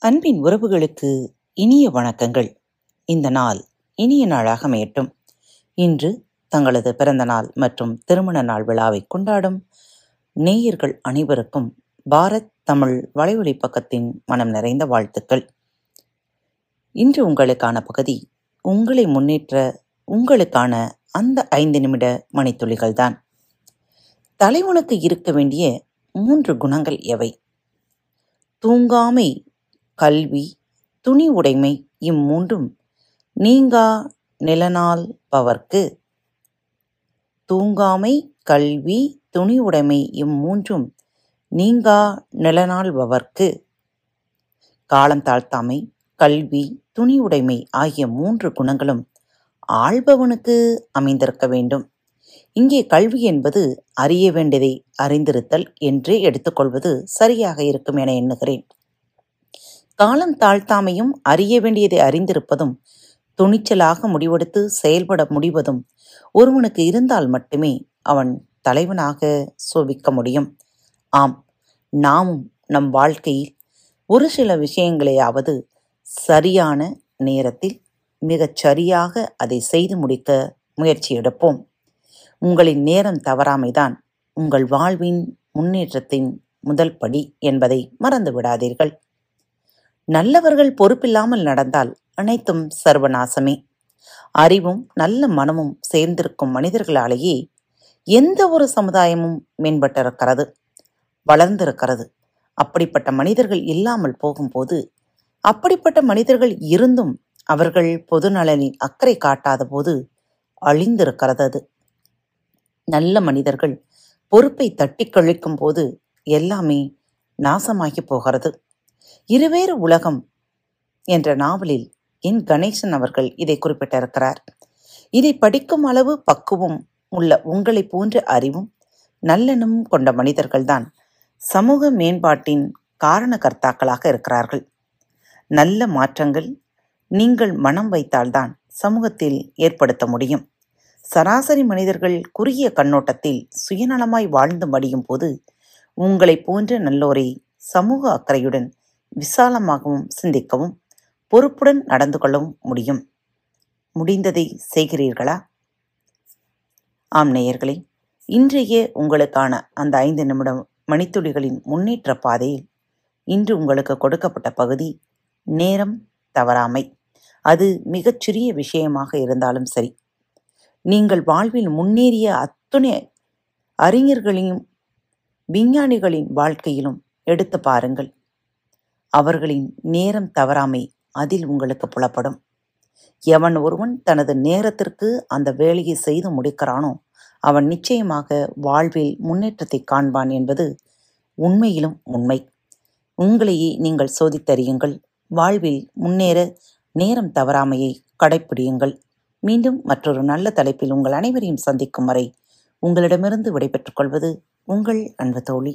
அன்பின் உறவுகளுக்கு இனிய வணக்கங்கள். இந்த நாள் இனிய நாளாக அமையட்டும். இன்று தங்களது பிறந்த நாள் மற்றும் திருமண நாள் விழாவை கொண்டாடும் நேயர்கள் அனைவருக்கும் பாரத் தமிழ் வலைவழி பக்கத்தின் மனம் நிறைந்த வாழ்த்துக்கள். இன்று உங்களுக்கான பகுதி உங்களை முன்னேற்ற உங்களுக்கான அந்த ஐந்து நிமிட மணித்துளிகள்தான் தலைவனுக்கு இருக்க வேண்டிய மூன்று குணங்கள் எவை? தூங்காமை கல்வி துணி உடைமை இம்மூன்றும் நீங்கா நிலனால் பவர்க்கு. தூங்காமை கல்வி துணி உடைமை இம்மூன்றும் நீங்கா நிலநாள்பவர்க்கு காலம் தாழ்த்தாமை கல்வி துணி உடைமை ஆகிய மூன்று குணங்களும் ஆள்பவனுக்கு அமைந்திருக்க வேண்டும். இங்கே கல்வி என்பது அறிய வேண்டியதை அறிந்திருத்தல் என்றே எடுத்துக்கொள்வது சரியாக இருக்கும் என எண்ணுகிறேன். காலம் தாழ்த்தாமையும் அறிய வேண்டியதை அறிந்திருப்பதும் துணிச்சலாக முடிவெடுத்து செயல்பட முடிவதும் ஒருவனுக்கு இருந்தால் மட்டுமே அவன் தலைவனாக சோபிக்க முடியும். ஆம் நாமும் நம் வாழ்க்கையில் ஒரு சில விஷயங்களையாவது சரியான நேரத்தில் மிகச் சரியாக அதை செய்து முடிக்க முயற்சி எடுப்போம். உங்களின் நேரம் தவறாமைதான் உங்கள் வாழ்வின் முன்னேற்றத்தின் முதல் படி என்பதை மறந்து விடாதீர்கள் நல்லவர்கள் பொறுப்பில்லாமல் நடந்தால் அனைத்தும் சர்வநாசமே. அறிவும் நல்ல மனமும் சேர்ந்திருக்கும் மனிதர்களாலேயே எந்த ஒரு சமுதாயமும் மேம்பட்டிருக்கிறது. வளர்ந்திருக்கிறது. அப்படிப்பட்ட மனிதர்கள் இல்லாமல் போகும்போது அப்படிப்பட்ட மனிதர்கள் இருந்தும் அவர்கள் பொதுநலனில் அக்கறை காட்டாத போது அழிந்திருக்கிறது அது. நல்ல மனிதர்கள் பொறுப்பை தட்டி கழிக்கும் போது எல்லாமே நாசமாகி போகிறது. இருவேறு உலகம் என்ற நாவலில் என் கணேசன் அவர்கள் இதை குறிப்பிட்டிருக்கிறார். இதை படிக்கும் அளவு பக்குவம் உள்ள உங்களை போன்ற அறிவும் நல்லெண்ணமும் கொண்ட மனிதர்கள்தான் சமூக மேம்பாட்டின் காரணகர்த்தாக்களாக இருக்கிறார்கள். நல்ல மாற்றங்கள் நீங்கள் மனம் வைத்தால்தான் சமூகத்தில் ஏற்படுத்த முடியும். சராசரி மனிதர்கள் குறுகிய கண்ணோட்டத்தில் சுயநலமாய் வாழ்ந்து மடியும் போது உங்களை போன்ற நல்லோரை சமூக அக்கறையுடன் விசாலமாகவும் சிந்திக்கவும் பொறுப்புடன் நடந்து கொள்ளவும் முடியும். முடிந்ததை செய்கிறீர்களா? ஆம் நேயர்களே இன்றைய உங்களுக்கான அந்த ஐந்து நிமிடம் மணித்துளிகளின் முன்னேற்ற பாதையில் இன்று உங்களுக்கு கொடுக்கப்பட்ட பகுதி நேரம் தவறாமை. அது மிகச்சிறிய விஷயமாக இருந்தாலும் சரி. நீங்கள் வாழ்வில் முன்னேறிய அத்துணை அறிஞர்களையும் விஞ்ஞானிகளின் வாழ்க்கையிலும் எடுத்து பாருங்கள். அவர்களின் நேரம் தவறாமை அதில் உங்களுக்கு புலப்படும். எவன் ஒருவன் தனது நேரத்திற்கு அந்த வேலையை செய்து முடிக்கிறானோ அவன் நிச்சயமாக வாழ்வில் முன்னேற்றத்தை காண்பான் என்பது உண்மையிலும் உண்மை. உங்களையே நீங்கள் சோதித்தறியுங்கள். வாழ்வில் முன்னேற நேரம் தவறாமையை கடைப்பிடியுங்கள். மீண்டும் மற்றொரு நல்ல தலைப்பில் உங்கள் அனைவரையும் சந்திக்கும் வரை உங்களிடமிருந்து விடைபெற்றுக் கொள்வது உங்கள் அன்பு தோழி.